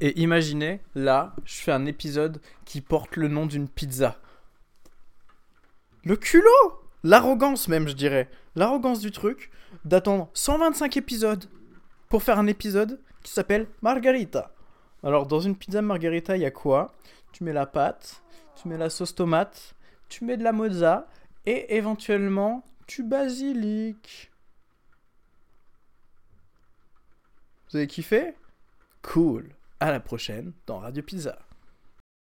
Et imaginez, là, je fais un épisode qui porte le nom d'une pizza. Le culot L'arrogance même, je dirais. L'arrogance du truc d'attendre 125 épisodes pour faire un épisode qui s'appelle Margarita. Alors, dans une pizza margarita, il y a quoi? Tu mets la pâte, tu mets la sauce tomate, tu mets de la mozza et éventuellement du basilic. Vous avez kiffé? Cool. À la prochaine dans Radio Pizza.